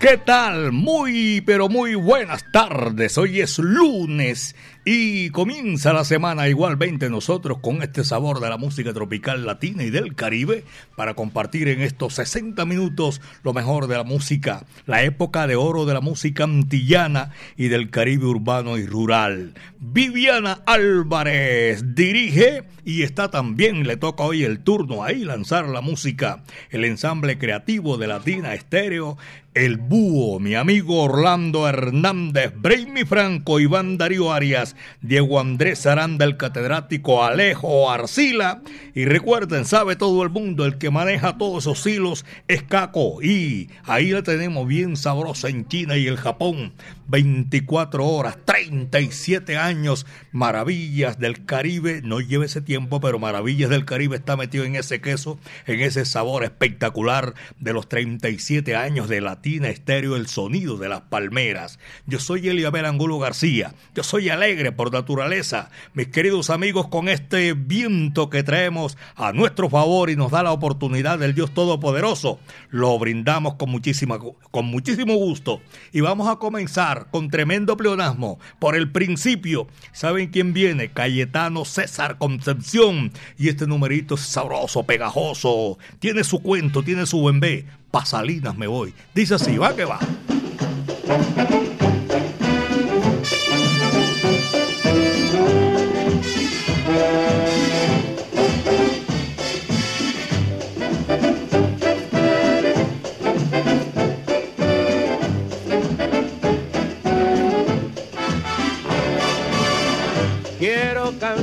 ¿Qué tal? Muy, pero muy buenas tardes. Hoy es lunes y comienza la semana igualmente nosotros con este sabor de la música tropical latina y del Caribe para compartir en estos 60 minutos lo mejor de la música, la época de oro de la música antillana y del Caribe urbano y rural. Viviana Álvarez dirige y está también, le toca hoy el turno ahí lanzar la música, el ensamble creativo de Latina Estéreo el Búho, mi amigo Orlando Hernández, Brainy Franco, Iván Darío Arias, Diego Andrés Aranda, el catedrático Alejo Arcila. Y recuerden, sabe todo el mundo, el que maneja todos esos hilos es Caco. Y ahí la tenemos bien sabrosa en China y el Japón. 24 horas, 37 años, maravillas del Caribe. No lleve ese tiempo, pero maravillas del Caribe está metido en ese queso, en ese sabor espectacular de los 37 años de la Latina Estéreo, el sonido de las palmeras. Yo soy Eliabel Angulo García. Yo soy alegre por naturaleza. Mis queridos amigos, con este viento que traemos a nuestro favor y nos da la oportunidad del Dios Todopoderoso, lo brindamos con, muchísima, con muchísimo gusto. Y vamos a comenzar con tremendo pleonasmo por el principio. ¿Saben quién viene? Cayetano César Concepción. Y este numerito es sabroso, pegajoso. Tiene su cuento, tiene su buen Pasalinas me voy. Dice así, va que va.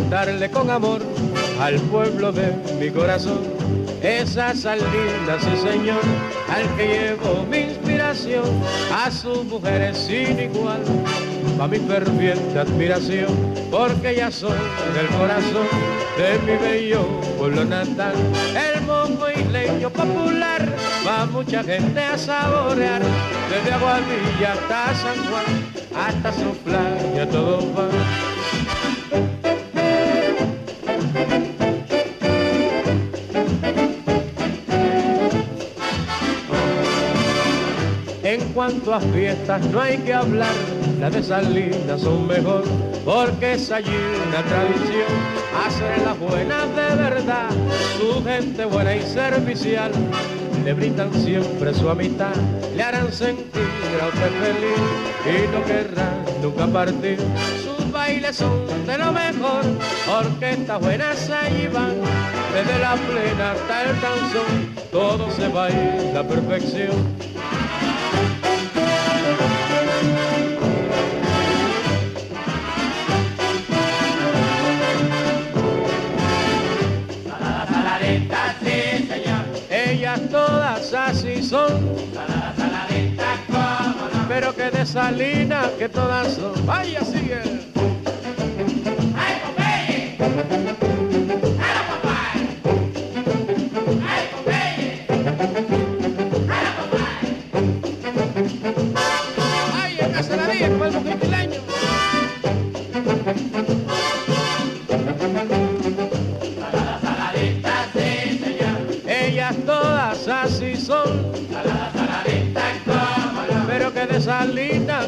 Cantarle con amor al pueblo de mi corazón. Esas salinas, sí señor, al que llevo mi inspiración, a sus mujeres sin igual, a mi ferviente admiración, porque ya son del corazón de mi bello pueblo natal, el mongo leño popular, va mucha gente a saborear, desde Aguadilla hasta San Juan, hasta su playa todo va. Cuanto a fiestas no hay que hablar, las de Salinas son mejor, porque es allí una tradición, hacer las buenas de verdad, su gente buena y servicial, le brindan siempre su amistad, le harán sentir a usted feliz y no querrá nunca partir. Sus bailes son de lo mejor, orquestas buenas allí van, desde la plena hasta el danzón, todo se baila a perfección Pero que de salina que todas son. Vaya, sigue.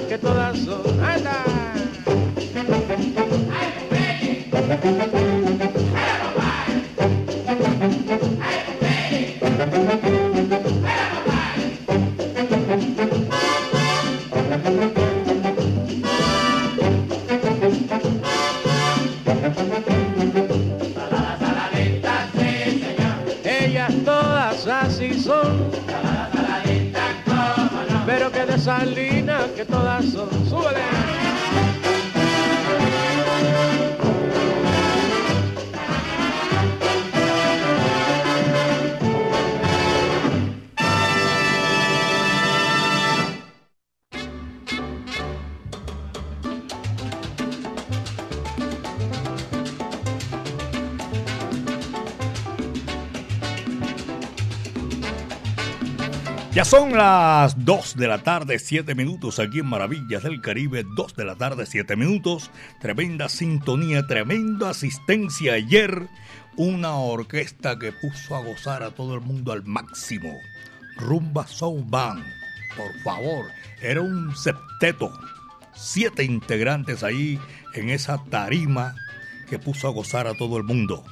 Que todas son. ¡Anda! Ya son las 2 de la tarde, 7 minutos aquí en Maravillas del Caribe, 2 de la tarde, 7 minutos. Tremenda sintonía, tremenda asistencia ayer. Una orquesta que puso a gozar a todo el mundo al máximo. Rumba Soul Band, por favor, era un septeto. Siete integrantes ahí en esa tarima que puso a gozar a todo el mundo.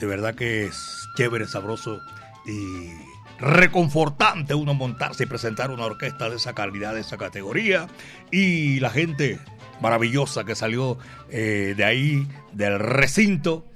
De verdad que es chévere, sabroso y reconfortante uno montarse y presentar una orquesta de esa calidad, de esa categoría. Y la gente maravillosa que salió eh, de ahí, del recinto,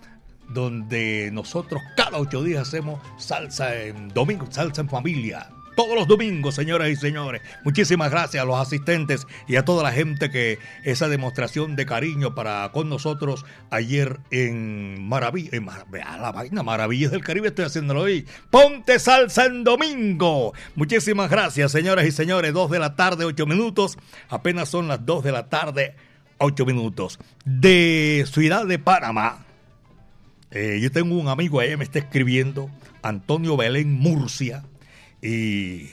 donde nosotros cada ocho días hacemos salsa en domingo, salsa en familia todos los domingos, señoras y señores. Muchísimas gracias a los asistentes y a toda la gente que esa demostración de cariño para con nosotros ayer en Maravilla, en la vaina Maravillas del Caribe estoy haciéndolo hoy. Ponte salsa en domingo. Muchísimas gracias, señoras y señores. Dos de la tarde, ocho minutos. Apenas son las dos de la tarde, ocho minutos. De Ciudad de Panamá. Eh, yo tengo un amigo ahí, me está escribiendo, Antonio Belén Murcia y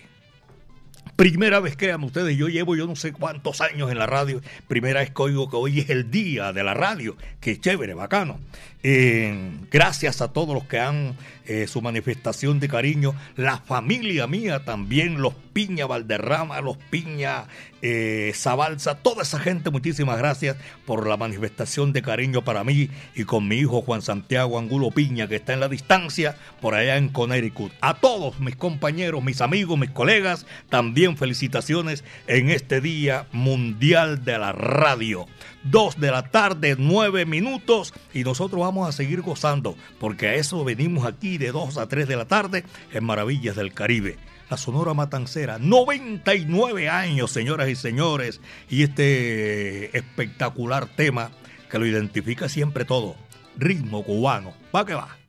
primera vez, créanme ustedes, yo llevo yo no sé cuántos años en la radio. Primera vez que oigo que hoy es el día de la radio. Que chévere, bacano. Eh, gracias a todos los que han eh, su manifestación de cariño. La familia mía también, los Piña Valderrama, los Piña eh, Zabalza, toda esa gente, muchísimas gracias por la manifestación de cariño para mí y con mi hijo Juan Santiago Angulo Piña, que está en la distancia por allá en Connecticut. A todos mis compañeros, mis amigos, mis colegas, también felicitaciones en este Día Mundial de la Radio. 2 de la tarde, 9 minutos. Y nosotros vamos a seguir gozando, porque a eso venimos aquí de 2 a 3 de la tarde en Maravillas del Caribe. La Sonora Matancera, 99 años, señoras y señores. Y este espectacular tema que lo identifica siempre todo. Ritmo cubano. Va que va.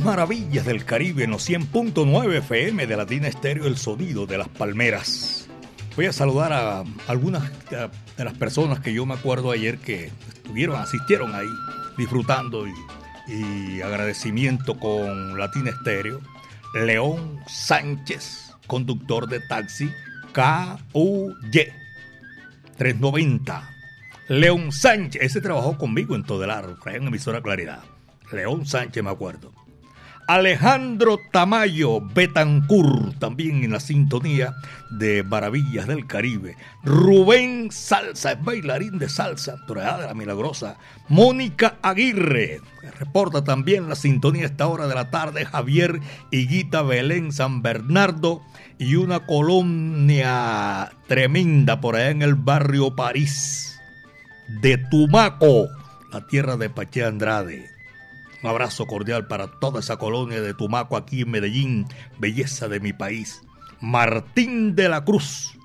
Maravillas del Caribe en los 100.9 FM de Latina Estéreo, el sonido de las palmeras. Voy a saludar a algunas de las personas que yo me acuerdo ayer que estuvieron, asistieron ahí, disfrutando y, agradecimiento con Latina Estéreo. León Sánchez, conductor de taxi KUY 390. León Sánchez, ese trabajó conmigo en Todelar, en emisora Claridad. León Sánchez, me acuerdo. Alejandro Tamayo Betancur, también en la sintonía de Maravillas del Caribe. Rubén Salsa, es bailarín de salsa, Torreada de la Milagrosa. Mónica Aguirre, reporta también la sintonía a esta hora de la tarde. Javier Higuita Belén San Bernardo y una colonia tremenda por allá en el barrio París de Tumaco, la tierra de Pache Andrade. Un abrazo cordial para toda esa colonia de Tumaco aquí en Medellín, belleza de mi país. Martín de la Cruz,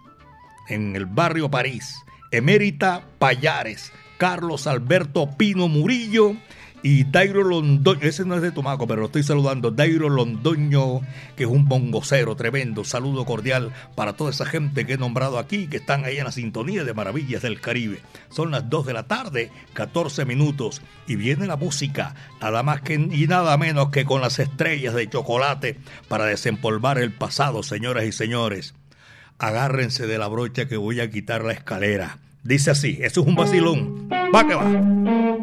en el barrio París. Emérita Payares, Carlos Alberto Pino Murillo y Dairo Londoño, ese no es de Tomaco, pero lo estoy saludando, Dairo Londoño, que es un bongocero tremendo. Saludo cordial para toda esa gente que he nombrado aquí, que están ahí en la sintonía de Maravillas del Caribe. Son las 2 de la tarde, 14 minutos, y viene la música, nada más que y nada menos que con las estrellas de chocolate para desempolvar el pasado, señoras y señores. Agárrense de la brocha que voy a quitar la escalera. Dice así, eso es un vacilón. Va que va.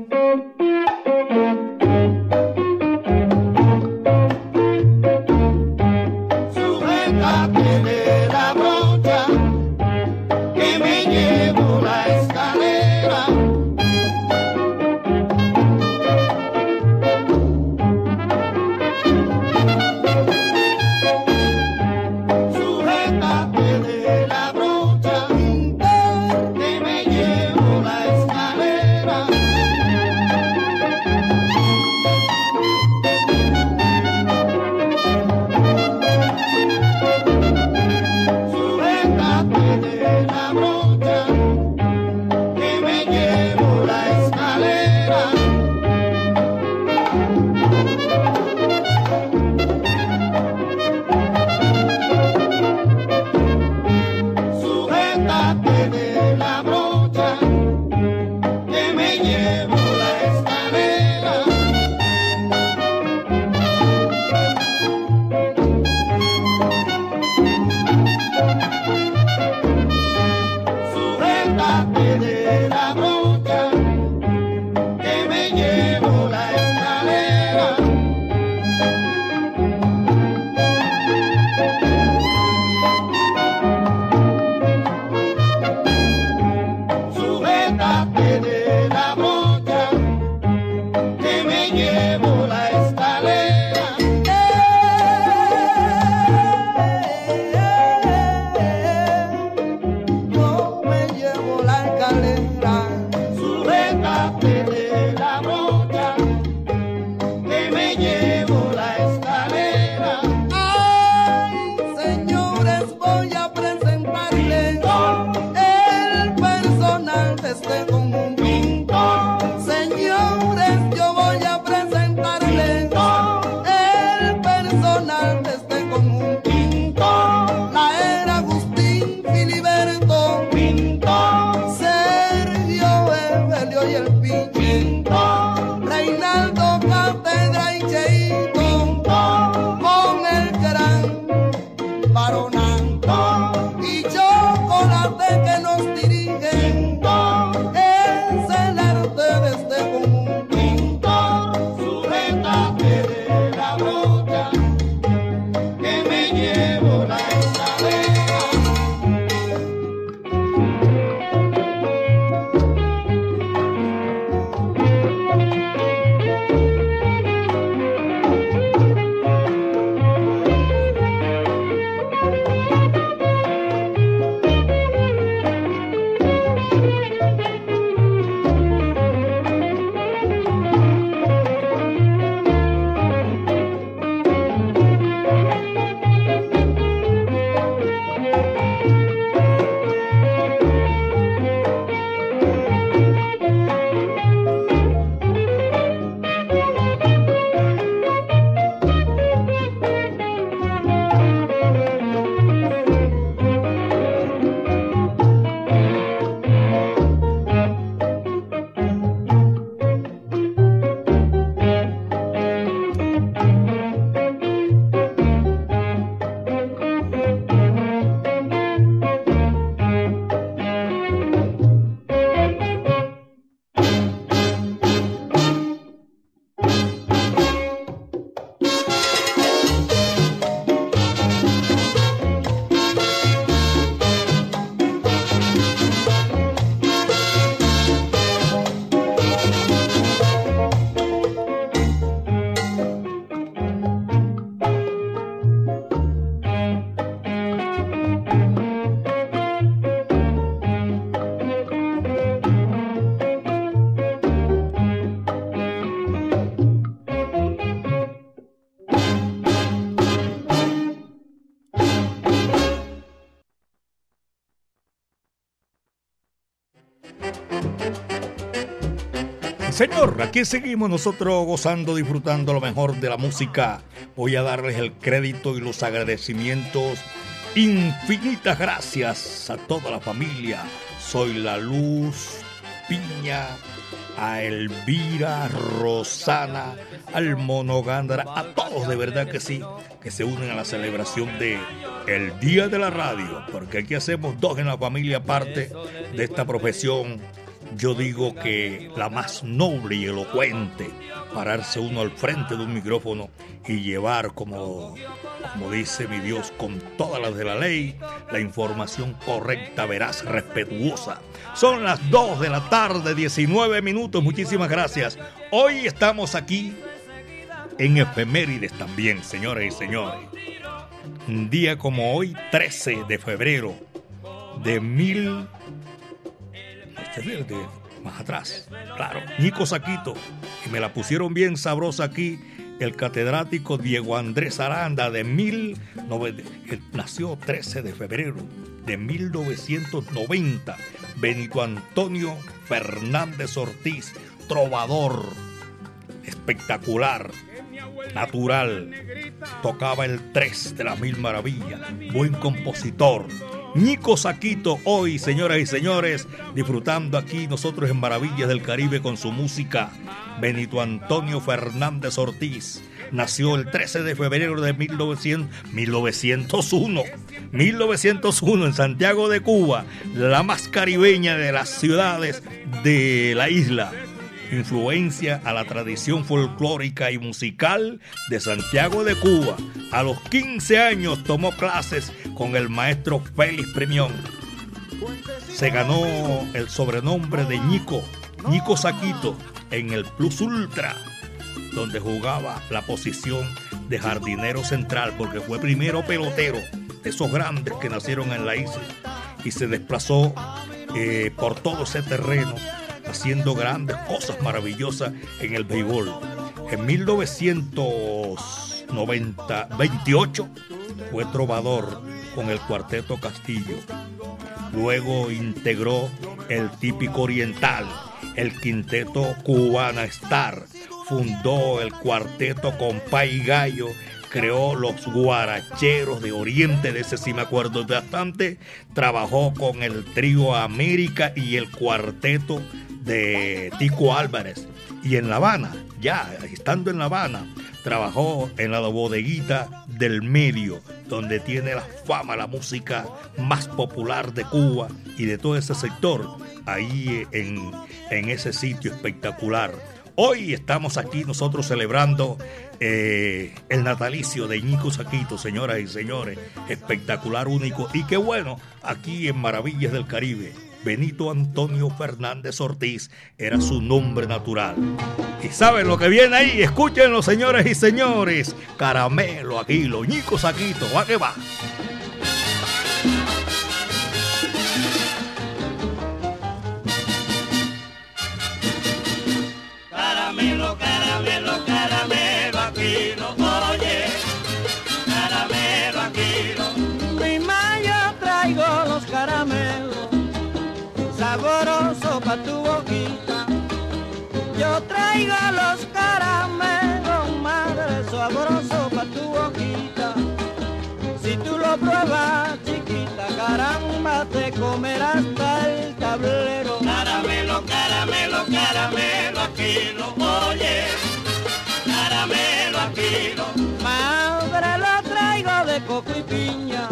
Señor, aquí seguimos nosotros gozando, disfrutando lo mejor de la música. Voy a darles el crédito y los agradecimientos. Infinitas gracias a toda la familia. Soy la luz, Piña, a Elvira, Rosana, al Monogándara, a todos de verdad que sí, que se unen a la celebración de el Día de la Radio, porque aquí hacemos dos en la familia parte de esta profesión yo digo que la más noble y elocuente, pararse uno al frente de un micrófono y llevar, como, como dice mi Dios, con todas las de la ley, la información correcta, veraz, respetuosa. Son las 2 de la tarde, 19 minutos. Muchísimas gracias. Hoy estamos aquí en efemérides también, señores y señores. Un día como hoy, 13 de febrero de mil más atrás. Claro, Nico Saquito. Y me la pusieron bien sabrosa aquí el catedrático Diego Andrés Aranda de mil... nació 13 de febrero de 1990. Benito Antonio Fernández Ortiz, trovador, espectacular, natural. Tocaba el 3 de las mil maravillas, buen compositor Nico Saquito hoy, señoras y señores, disfrutando aquí nosotros en Maravillas del Caribe con su música. Benito Antonio Fernández Ortiz nació el 13 de febrero de 1900, 1901, 1901 en Santiago de Cuba, la más caribeña de las ciudades de la isla influencia a la tradición folclórica y musical de Santiago de Cuba. A los 15 años tomó clases con el maestro Félix Premión. Se ganó el sobrenombre de Ñico, Ñico Saquito, en el Plus Ultra, donde jugaba la posición de jardinero central, porque fue primero pelotero de esos grandes que nacieron en la isla y se desplazó eh, por todo ese terreno haciendo grandes cosas maravillosas en el béisbol. En 1928 fue trovador con el Cuarteto Castillo. Luego integró el típico oriental, el quinteto Cubana Star. Fundó el cuarteto Compay Gallo creó los guaracheros de Oriente, de ese sí me acuerdo bastante. Trabajó con el trío América y el cuarteto de Tico Álvarez. Y en La Habana, ya estando en La Habana, trabajó en la bodeguita del medio, donde tiene la fama, la música más popular de Cuba y de todo ese sector, ahí en, en ese sitio espectacular. Hoy estamos aquí nosotros celebrando eh, el natalicio de Ñico Saquito, señoras y señores. Espectacular, único. Y qué bueno, aquí en Maravillas del Caribe. Benito Antonio Fernández Ortiz era su nombre natural. ¿Y saben lo que viene ahí? Escúchenlo, señores y señores. Caramelo, Aquilo, Ñico Saquito, va que va. Tu boquita. Yo traigo los caramelos, madre, sabroso pa' tu boquita. Si tú lo pruebas, chiquita, caramba, te comerás hasta el tablero. Caramelo, caramelo, caramelo, aquí lo oye. Caramelo, aquí lo. Madre, lo traigo de coco y piña,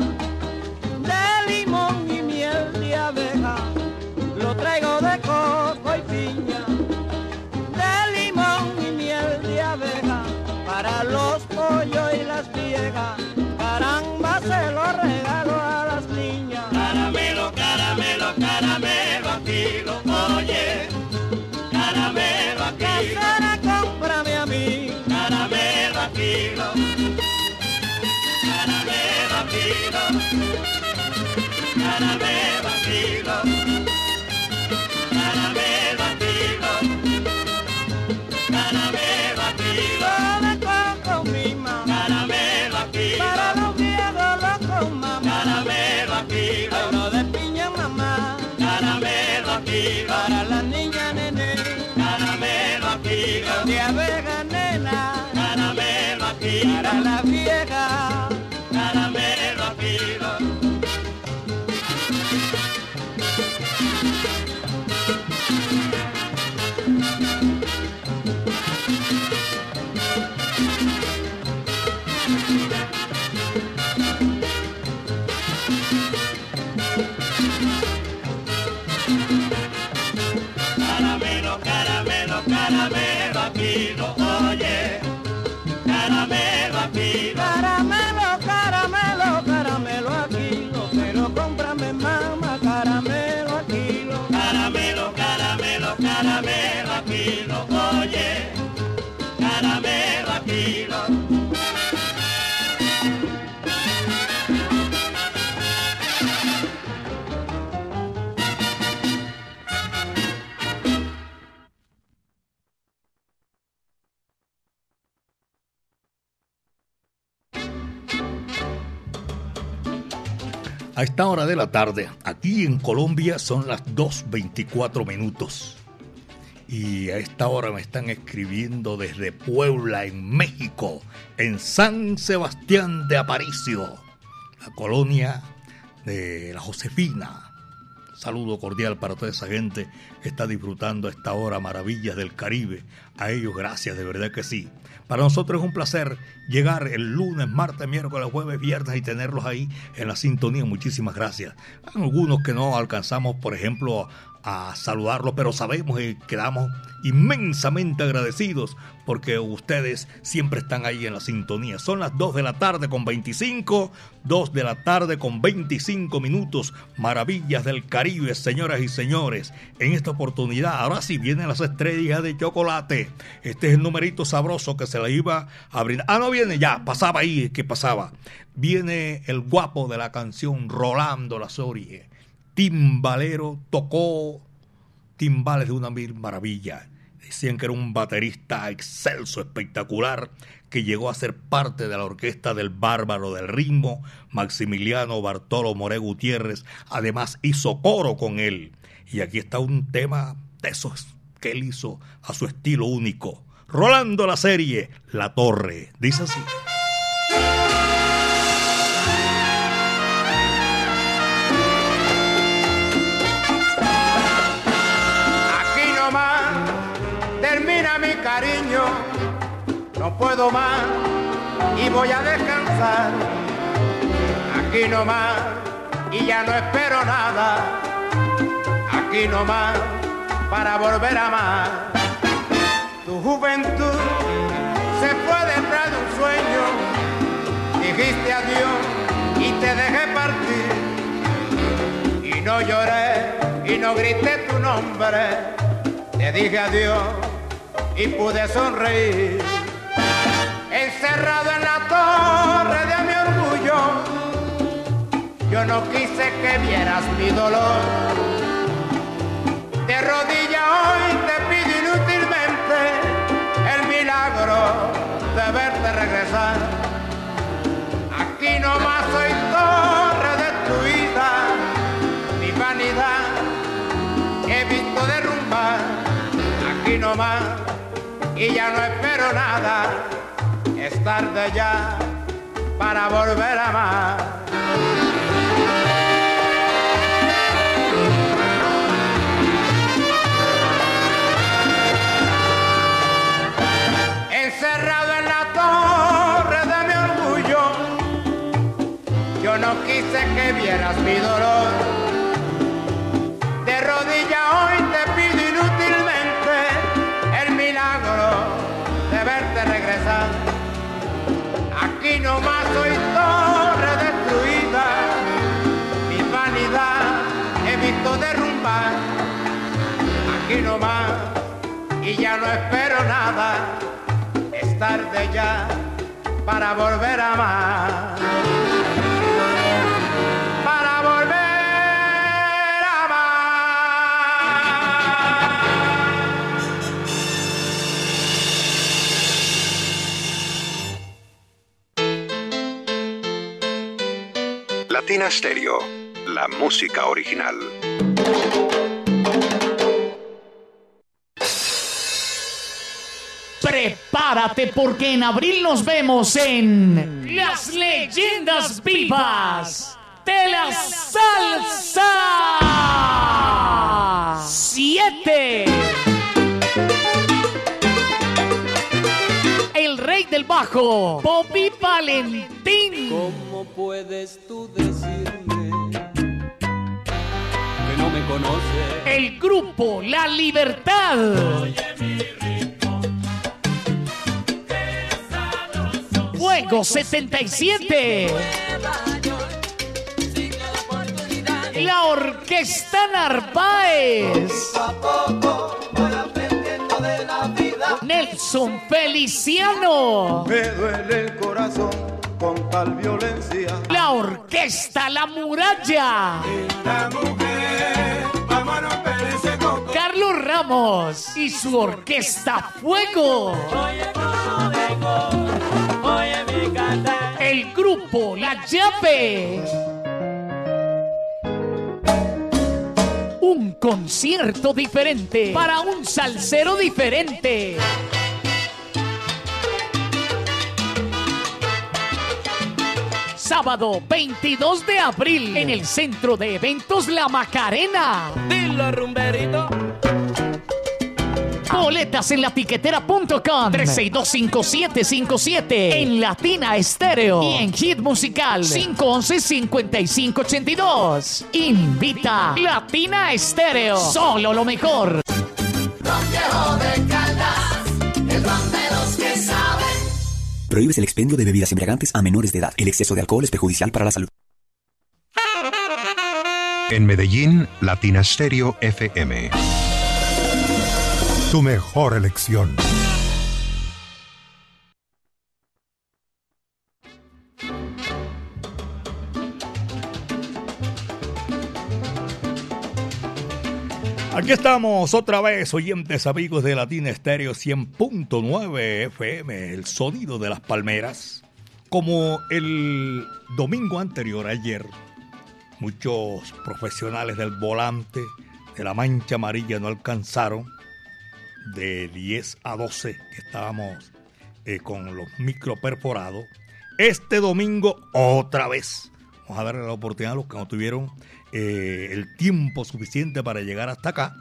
caramelo, caramelo a kilo, oye. De la tarde, aquí en Colombia son las 2.24 minutos. Y a esta hora me están escribiendo desde Puebla, en México, en San Sebastián de Aparicio, la colonia de la Josefina. Saludo cordial para toda esa gente que está disfrutando a esta hora maravillas del Caribe. A ellos gracias, de verdad que sí. Para nosotros es un placer llegar el lunes, martes, miércoles, jueves, viernes y tenerlos ahí en la sintonía. Muchísimas gracias. Hay algunos que no alcanzamos, por ejemplo, a saludarlos, pero sabemos y quedamos inmensamente agradecidos porque ustedes siempre están ahí en la sintonía. Son las 2 de la tarde con 25, 2 de la tarde con 25 minutos. Maravillas del Caribe, señoras y señores. En esta oportunidad, ahora sí vienen las estrellas de chocolate. Este es el numerito sabroso que se le iba a brindar. Ah, no viene ya, pasaba ahí, ¿qué pasaba? Viene el guapo de la canción, Rolando La Sorie timbalero, tocó timbales de una mil maravilla. Decían que era un baterista excelso, espectacular, que llegó a ser parte de la orquesta del Bárbaro del Ritmo, Maximiliano Bartolo More Gutiérrez. Además hizo coro con él. Y aquí está un tema de esos que él hizo a su estilo único. Rolando la serie La Torre. Dice así. Puedo más y voy a descansar. Aquí nomás y ya no espero nada. Aquí nomás para volver a amar. Tu juventud se fue detrás de un sueño. Dijiste adiós y te dejé partir y no lloré y no grité tu nombre. Te dije adiós y pude sonreír. Encerrado en la torre de mi orgullo, yo no quise que vieras mi dolor. De rodilla hoy te pido inútilmente el milagro de verte regresar. Aquí nomás soy torre destruida, mi vanidad he visto derrumbar. Aquí nomás y ya no espero nada, es tarde ya para volver a amar. Encerrado en la torre de mi orgullo, yo no quise que vieras mi dolor. Tarde ya para volver a amar. Para volver a amar. Latina Stereo, la música original. Prepárate porque en abril nos vemos en Las Leyendas Vivas de la Salsa 7. El rey del bajo, Bobby Valentín. ¿Cómo puedes tú decirme que no me conoces? El grupo La Libertad. Fuego 77. La Orquesta Narváez. Nelson Feliciano. Me duele el corazón con tal violencia. La Orquesta La Muralla. Mujer. Carlos Ramos y su Orquesta Fuego. El grupo La Llave. Un concierto diferente para un salsero diferente. Sábado 22 de abril en el Centro de Eventos La Macarena. Dilo, rumberito. Boletas en latiquetera.com 3625757 en Latina Estéreo y en Hit Musical 511-5582. Invita Latina Estéreo. Solo lo mejor. Prohíbes el expendio de bebidas embriagantes a menores de edad. El exceso de alcohol es perjudicial para la salud. En Medellín, Latina Stereo FM. Tu mejor elección. Aquí estamos otra vez, oyentes amigos de Latina Estéreo 100.9 FM, el sonido de las palmeras. Como el domingo anterior, ayer, muchos profesionales del volante de la mancha amarilla no alcanzaron de 10 a 12 que estábamos eh, con los micro perforados. Este domingo otra vez. Vamos a darle la oportunidad a los que no tuvieron eh, el tiempo suficiente para llegar hasta acá.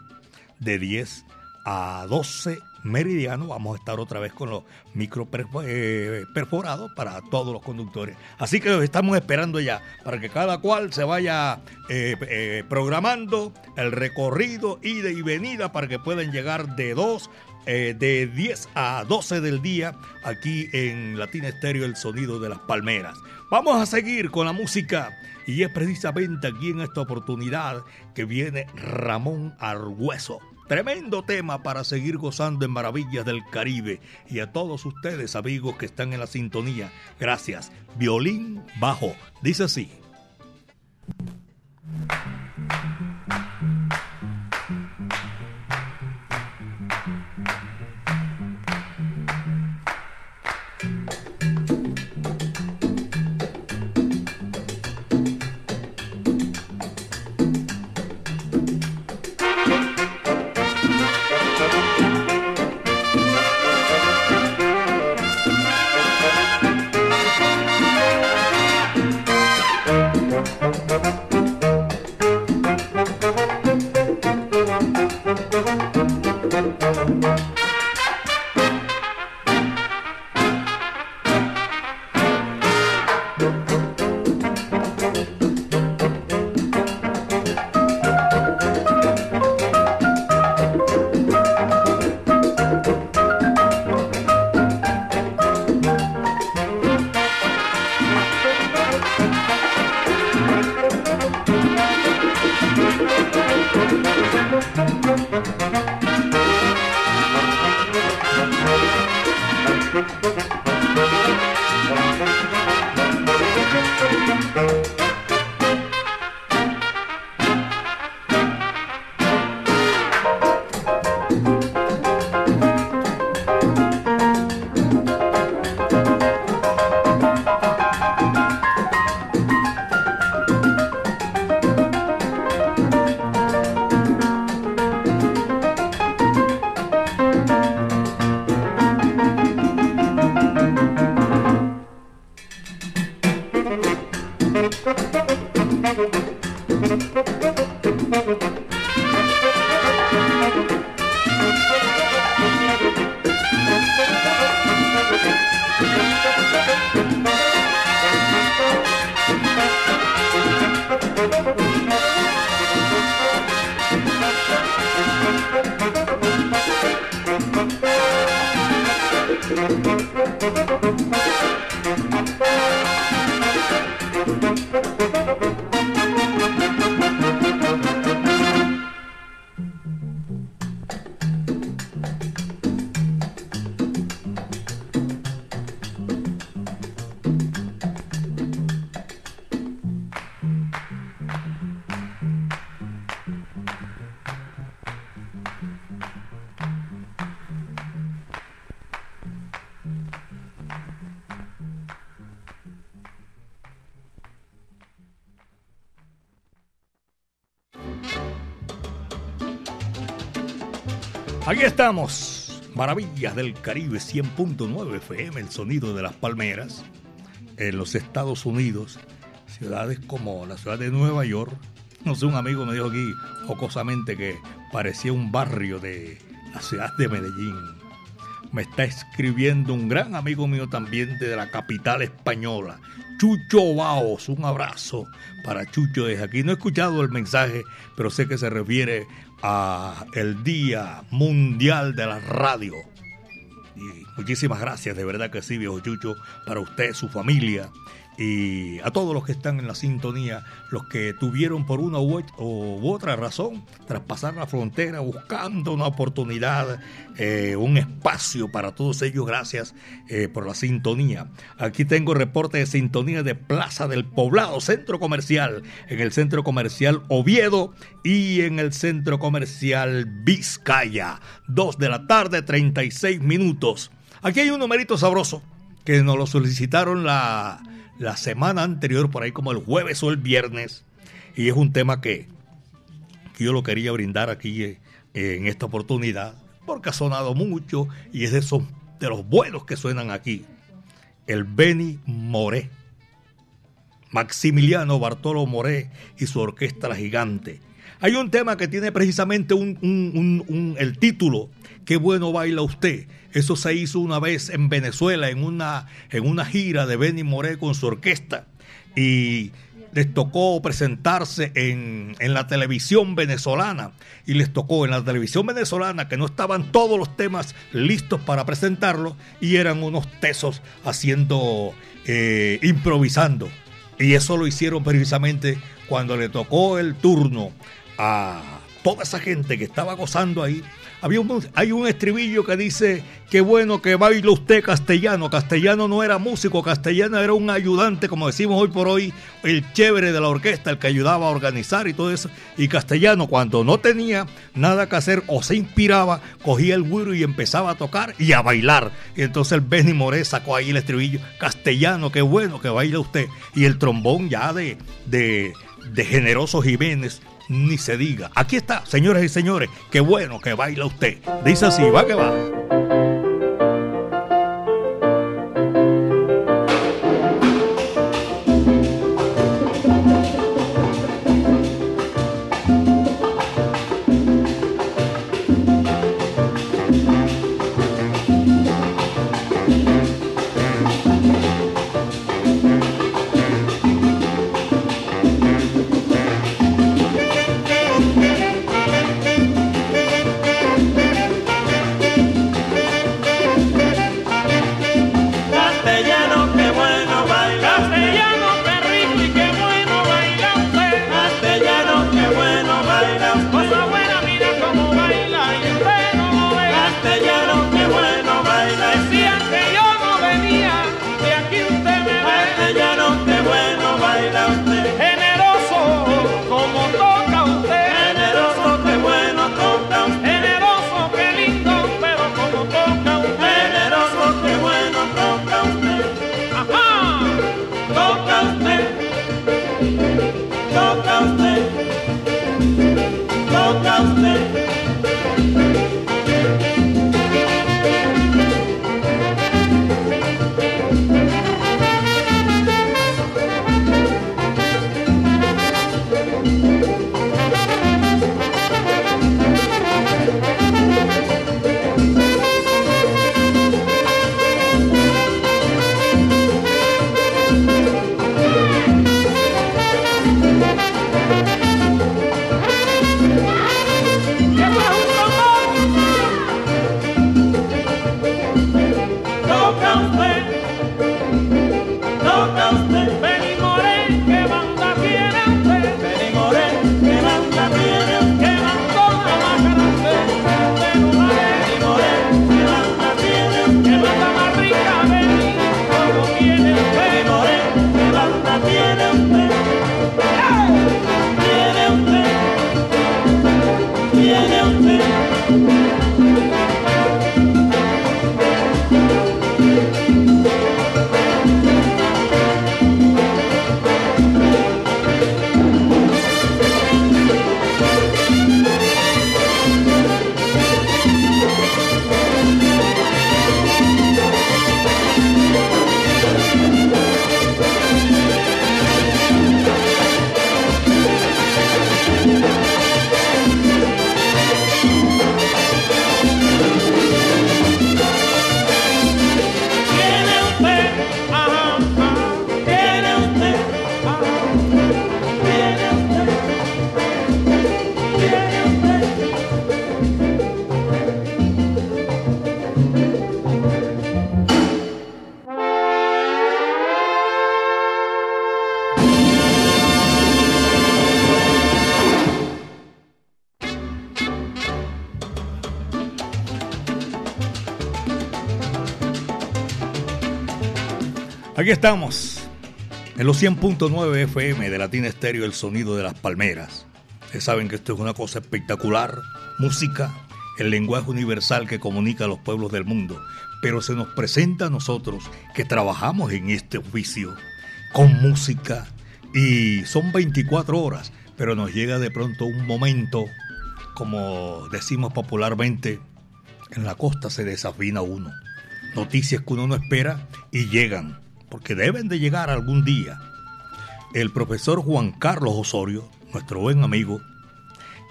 De 10 a 12 meridiano vamos a estar otra vez con los micro eh, perforados para todos los conductores. Así que los estamos esperando ya para que cada cual se vaya eh, eh, programando el recorrido, ida y venida para que puedan llegar de 2 de 10 a 12 del día aquí en Latina Estéreo El Sonido de las Palmeras. Vamos a seguir con la música y es precisamente aquí en esta oportunidad que viene Ramón Argüeso. Tremendo tema para seguir gozando en Maravillas del Caribe. Y a todos ustedes, amigos que están en la sintonía, gracias. Violín bajo. Dice así. Maravillas del Caribe 100.9 FM, el sonido de las palmeras, en los Estados Unidos, ciudades como la ciudad de Nueva York. No sé, un amigo me dijo aquí jocosamente que parecía un barrio de la ciudad de Medellín. Me está escribiendo un gran amigo mío también de la capital española, Chucho Baos. Un abrazo para Chucho desde aquí. No he escuchado el mensaje, pero sé que se refiere a el Día Mundial de la Radio. Y muchísimas gracias, de verdad que sí, viejo Chucho, para usted, su familia y a todos los que están en la sintonía, los que tuvieron por una u, otra razón traspasar la frontera buscando una oportunidad, eh, un espacio para todos ellos, gracias eh, por la sintonía. Aquí tengo reporte de sintonía de Plaza del Poblado, centro comercial, en el centro comercial Oviedo y en el centro comercial Vizcaya. Dos de la tarde, 36 minutos. Aquí hay un numerito sabroso que nos lo solicitaron la la semana anterior, por ahí como el jueves o el viernes, y es un tema que, yo lo quería brindar aquí eh, en esta oportunidad, porque ha sonado mucho y es de, esos, de los buenos que suenan aquí. El Beni Moré. Maximiliano Bartolo Moré y su orquesta Gigante. Hay un tema que tiene precisamente un, el título, Qué bueno baila usted. Eso se hizo una vez en Venezuela, en una, en una gira de Benny Moré con su orquesta. Y les tocó presentarse en, en, la televisión venezolana y les tocó en la televisión venezolana que no estaban todos los temas listos para presentarlos y eran unos tesos haciendo, eh, improvisando. Y eso lo hicieron precisamente cuando le tocó el turno a toda esa gente que estaba gozando ahí había un, hay un estribillo que dice, qué bueno que baila usted castellano. Castellano no era músico, castellano era un ayudante, como decimos hoy por hoy, el chévere de la orquesta, el que ayudaba a organizar y todo eso. Y castellano, cuando no tenía nada que hacer o se inspiraba, cogía el güiro y empezaba a tocar y a bailar. Y entonces el Benny Moré sacó ahí el estribillo, castellano, qué bueno que baila usted. Y el trombón ya de, de, de Generoso Jiménez ni se diga. Aquí está, señores y señores, qué bueno que baila usted. Dice así, va que va. Aquí estamos, en los 100.9 FM de Latina Estéreo, el sonido de las palmeras. Ustedes saben que esto es una cosa espectacular, música, el lenguaje universal que comunica a los pueblos del mundo. Pero se nos presenta a nosotros que trabajamos en este oficio con música y son 24 horas, pero nos llega de pronto un momento, como decimos popularmente, en la costa se desafina uno. Noticias que uno no espera y llegan, porque deben de llegar algún día. El profesor Juan Carlos Osorio, nuestro buen amigo,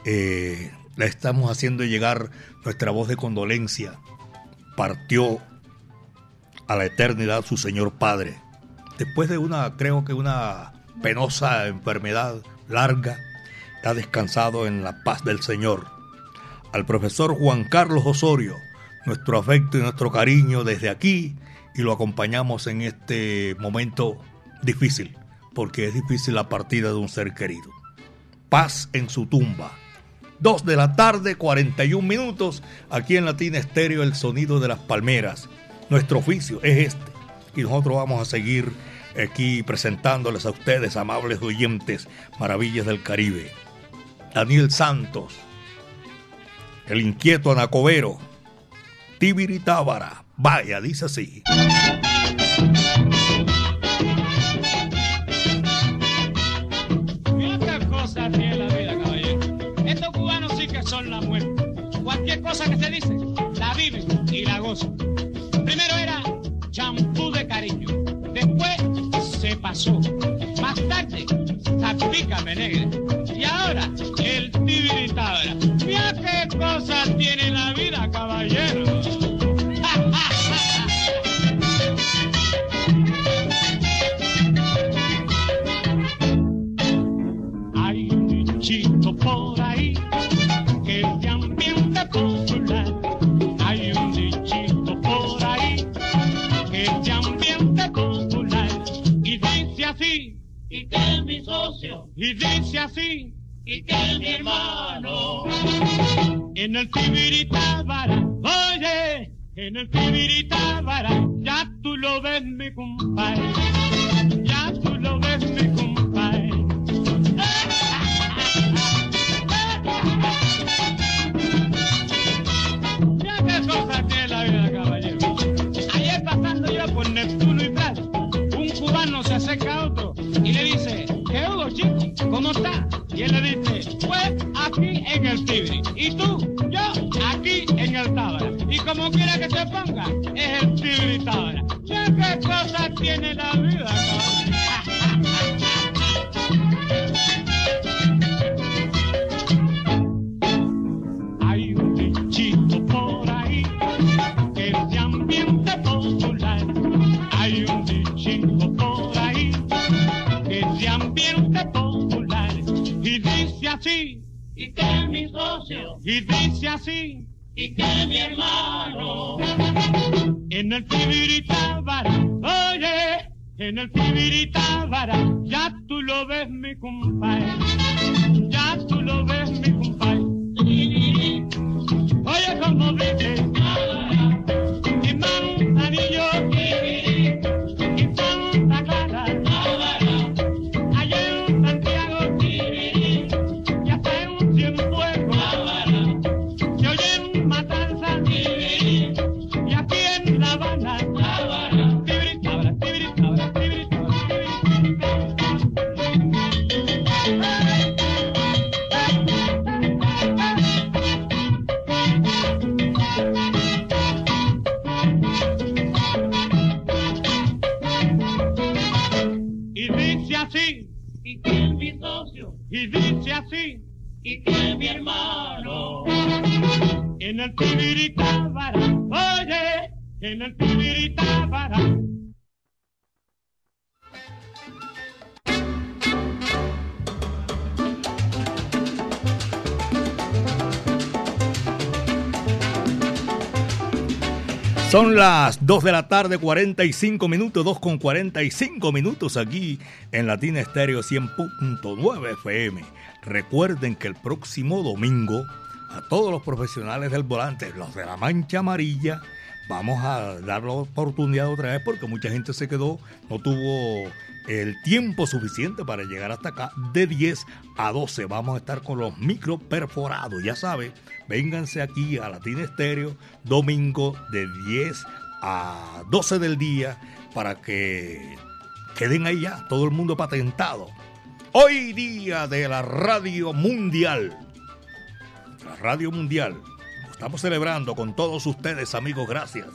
eh, le estamos haciendo llegar nuestra voz de condolencia. Partió a la eternidad su señor padre. Después de una, creo que una penosa enfermedad larga, ha descansado en la paz del Señor. Al profesor Juan Carlos Osorio, nuestro afecto y nuestro cariño desde aquí y lo acompañamos en este momento difícil, porque es difícil la partida de un ser querido. Paz en su tumba. Dos de la tarde, 41 minutos, aquí en Latina Estéreo, el sonido de las palmeras. Nuestro oficio es este. Y nosotros vamos a seguir aquí presentándoles a ustedes, amables oyentes, maravillas del Caribe. Daniel Santos, el inquieto Anacobero, Tibiri Tábara. Vaya, dice así. Mira qué cosa tiene la vida, caballero. Estos cubanos sí que son la muerte. Cualquier cosa que se dice, la viven y la gozan. Primero era champú de cariño. Después se pasó. Más tarde, zapícame negra. Y ahora, el tibiritabra. Mira qué cosa tiene la vida, caballero. Y que mi hermano. En el Tibiritábara, oye, en el Tibiritábara, ya tú lo ves, mi compadre. Mira qué cosa tiene la vida. Hay un dichito por ahí que es de ambiente popular. Hay un dichito por ahí que es de ambiente popular. Y dice así, y que mi socio. Y dice así, y que mi hermano. En el Tibiritábara, oye, en el Tibiritábara, ya tú lo ves, mi compadre. Ya tú lo ves, mi las 2 de la tarde, 45 minutos, 2 con 45 minutos aquí en Latina Estéreo 100.9 FM. Recuerden que el próximo domingo a todos los profesionales del volante, los de la mancha amarilla, vamos a dar la oportunidad otra vez porque mucha gente se quedó, no tuvo el tiempo suficiente para llegar hasta acá. De 10 a 12 vamos a estar con los micro perforados. Ya sabe, vénganse aquí a Latina Estéreo domingo de 10 a 12 del día para que queden ahí ya, todo el mundo patentado. Hoy día de la radio mundial. La radio mundial. Estamos celebrando con todos ustedes, amigos. Gracias.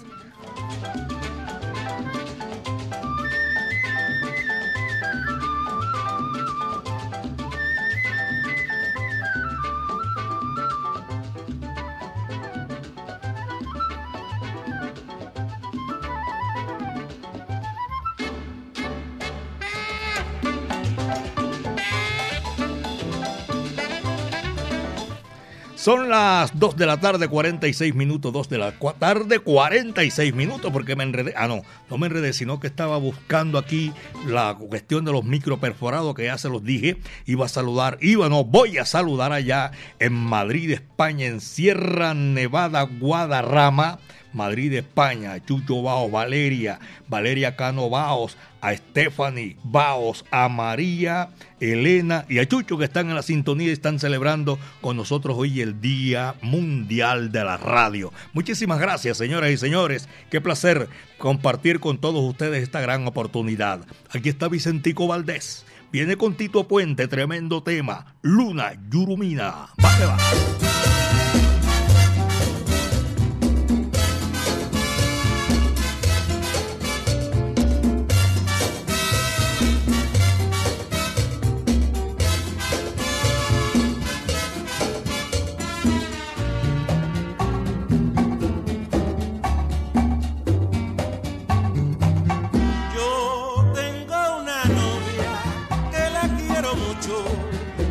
Son las 2 de la tarde, 46 minutos, 2 de la tarde, 46 minutos, porque me enredé. Ah, no, no me enredé, sino que estaba buscando aquí la cuestión de los micro perforados, que ya se los dije. Iba a saludar, iba, no, voy a saludar allá en Madrid, España, en Sierra Nevada, Guadarrama. Madrid, España, Chucho Baos, Valeria, Valeria Cano Baos, a Stephanie Baos, a María, Elena y a Chucho que están en la sintonía y están celebrando con nosotros hoy el Día Mundial de la Radio. Muchísimas gracias, señoras y señores. Qué placer compartir con todos ustedes esta gran oportunidad. Aquí está Vicentico Valdés. Viene con Tito Puente, tremendo tema. Luna Yurumina. Va que.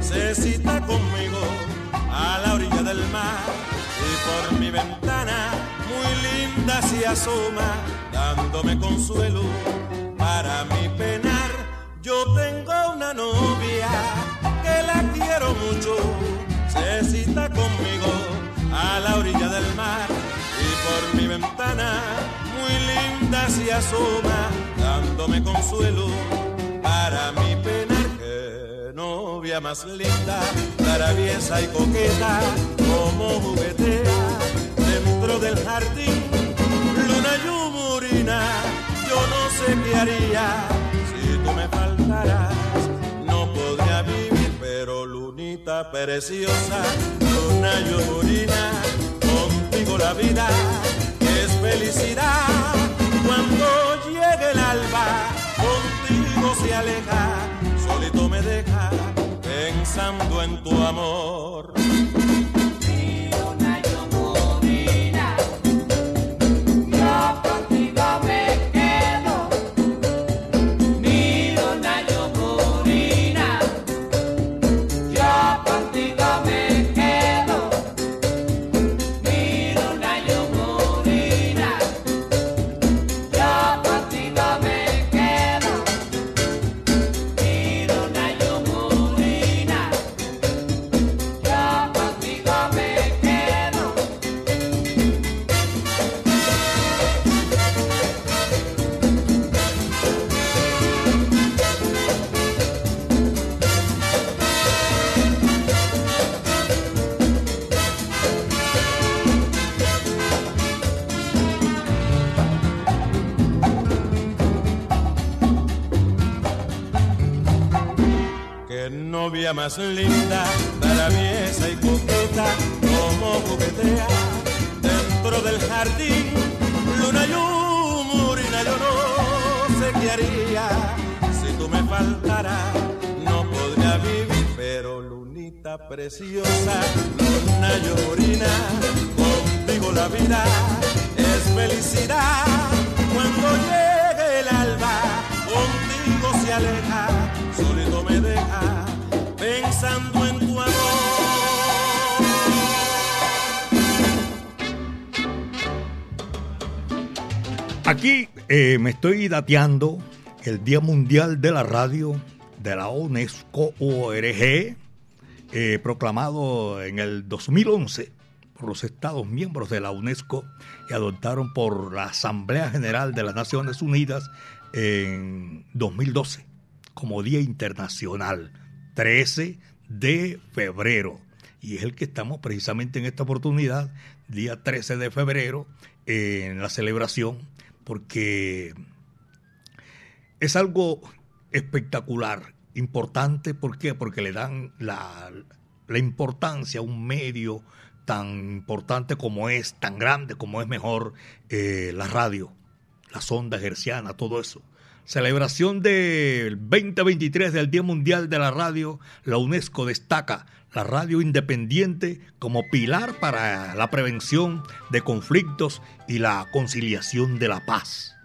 Se cita conmigo a la orilla del mar y por mi ventana muy linda se asoma, dándome consuelo para mi penar. Yo tengo una novia que la quiero mucho, se cita conmigo a la orilla del mar y por mi ventana muy linda se asoma, dándome consuelo para mi penar. Novia más linda, traviesa y coqueta, como juguetea dentro del jardín. Luna yumurina, yo no sé qué haría si tú me faltaras. No podría vivir, pero lunita preciosa, luna yumurina, contigo la vida es felicidad. Cuando llegue el alba, contigo se aleja, me deja pensando en tu amor. Novia más linda, traviesa y coqueta, como juguetea dentro del jardín. Luna yumurina, yo no sé qué haría si tú me faltaras. No podría vivir, pero lunita preciosa, luna yumurina, contigo la vida es felicidad. Cuando llegue el alba, contigo se aleja, solito me deja Aquí eh, me estoy dateando el Día Mundial de la Radio de la UNESCO ORG, eh, proclamado en el 2011. por los Estados miembros de la UNESCO y adoptaron por la Asamblea General de las Naciones Unidas en 2012 como Día Internacional, 13 de febrero. Y es el que estamos precisamente en esta oportunidad, día 13 de febrero, en la celebración, porque es algo espectacular, importante, ¿por qué? Porque le dan la, la importancia a un medio tan importante como es, tan grande como es mejor eh, la radio, las ondas hercianas, todo eso. Celebración del 2023 del Día Mundial de la Radio, la UNESCO destaca la radio independiente como pilar para la prevención de conflictos y la conciliación de la paz.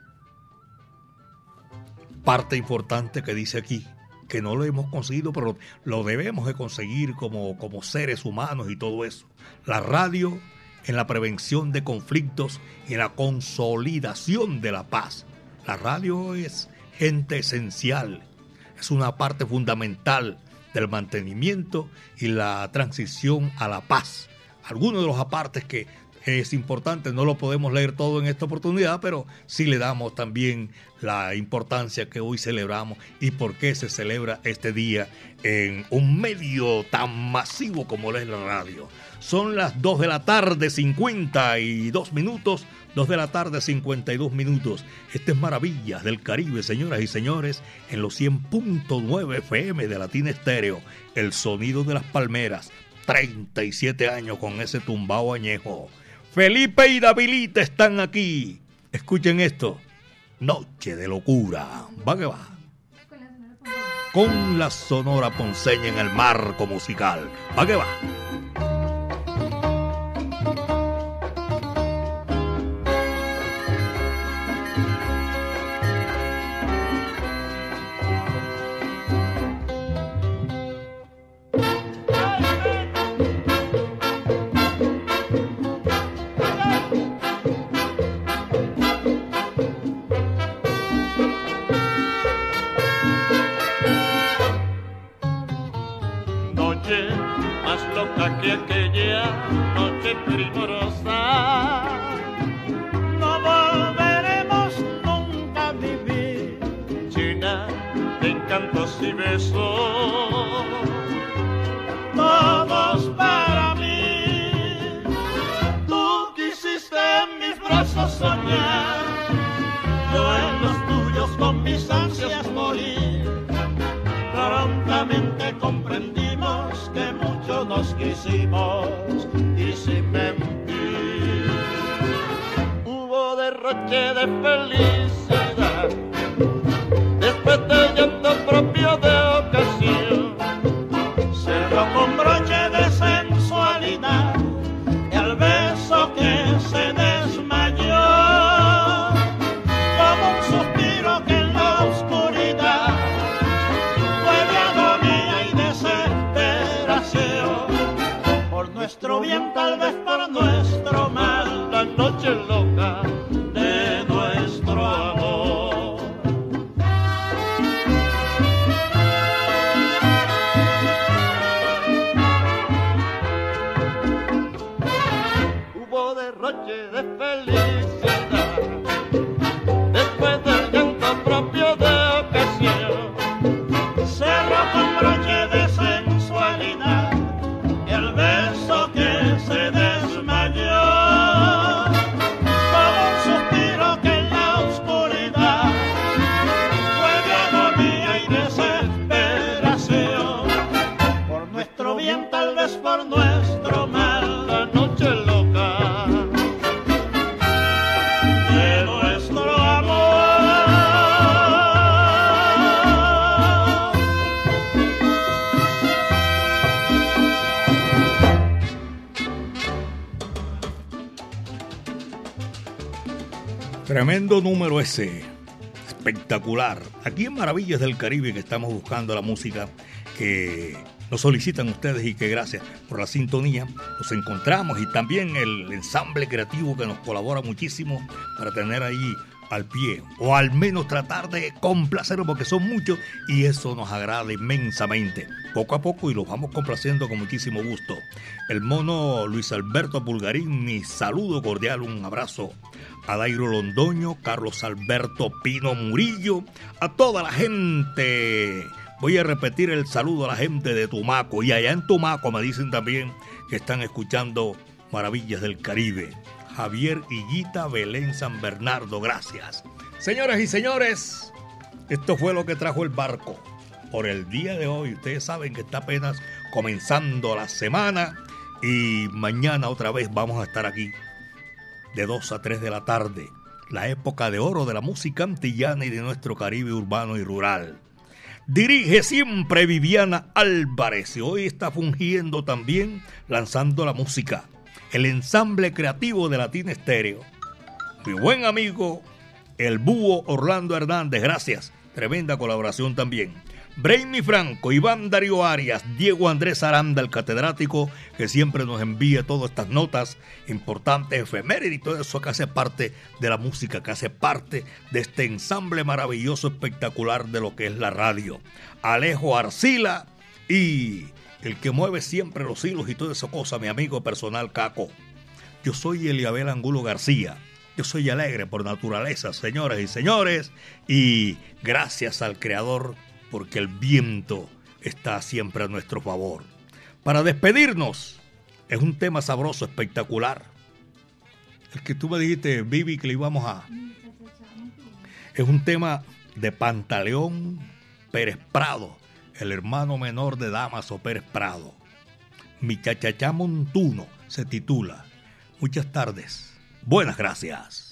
Parte importante que dice aquí, que no lo hemos conseguido, pero lo debemos de conseguir como, como seres humanos y todo eso. La radio en la prevención de conflictos y en la consolidación de la paz. La radio es gente esencial, es una parte fundamental del mantenimiento y la transición a la paz. Algunos de los apartes que es importante, no lo podemos leer todo en esta oportunidad, pero sí le damos también la importancia que hoy celebramos y por qué se celebra este día en un medio tan masivo como es la radio. Son las 2 de la tarde, 52 minutos. 2 de la tarde, 52 minutos. Este es Maravillas del Caribe, señoras y señores, en los 100.9 FM de Latina Estéreo. El sonido de las palmeras. 37 años con ese tumbao añejo. Felipe y Davilita están aquí. Escuchen esto. Noche de locura. Va que va. Con la sonora ponceña en el marco musical. Va que va. Todos para mí. Tú quisiste en mis brazos soñar. Yo en los tuyos con mis ansias morir. Prontamente comprendimos que mucho nos quisimos y sin mentir. Hubo derroche de felicidad después del llanto propio de Tremendo número ese. Espectacular. Aquí en Maravillas del Caribe que estamos buscando la música que nos solicitan ustedes y que gracias por la sintonía nos encontramos y también el ensamble creativo que nos colabora muchísimo para tener ahí al pie, o al menos tratar de complacerlos porque son muchos y eso nos agrada inmensamente. Poco a poco y los vamos complaciendo con muchísimo gusto. El mono Luis Alberto Pulgarín, mi saludo cordial, un abrazo. A Dairo Londoño, Carlos Alberto Pino Murillo, a toda la gente. Voy a repetir el saludo a la gente de Tumaco y allá en Tumaco me dicen también que están escuchando Maravillas del Caribe. Javier Higuita Belén San Bernardo, gracias. Señoras y señores, esto fue lo que trajo el barco. Por el día de hoy, ustedes saben que está apenas comenzando la semana y mañana otra vez vamos a estar aquí de 2 a 3 de la tarde, la época de oro de la música antillana y de nuestro Caribe urbano y rural. Dirige siempre Viviana Álvarez y hoy está fungiendo también lanzando la música el ensamble creativo de Latina Estéreo. Mi buen amigo, el búho Orlando Hernández, gracias. Tremenda colaboración también. Brainy Franco, Iván Darío Arias, Diego Andrés Aranda, el catedrático, que siempre nos envía todas estas notas importantes, efemérides y todo eso que hace parte de la música, que hace parte de este ensamble maravilloso, espectacular de lo que es la radio. Alejo Arcila y el que mueve siempre los hilos y toda esa cosa, mi amigo personal Caco. Yo soy Eliabel Angulo García. Yo soy alegre por naturaleza, señoras y señores, y gracias al Creador porque el viento está siempre a nuestro favor. Para despedirnos, es un tema sabroso, espectacular. El que tú me dijiste, Vivi, que le íbamos a... Es un tema de Pantaleón Pérez Prado el hermano menor de Damaso Pérez Prado. Mi chachachá montuno se titula. Muchas tardes. Buenas gracias.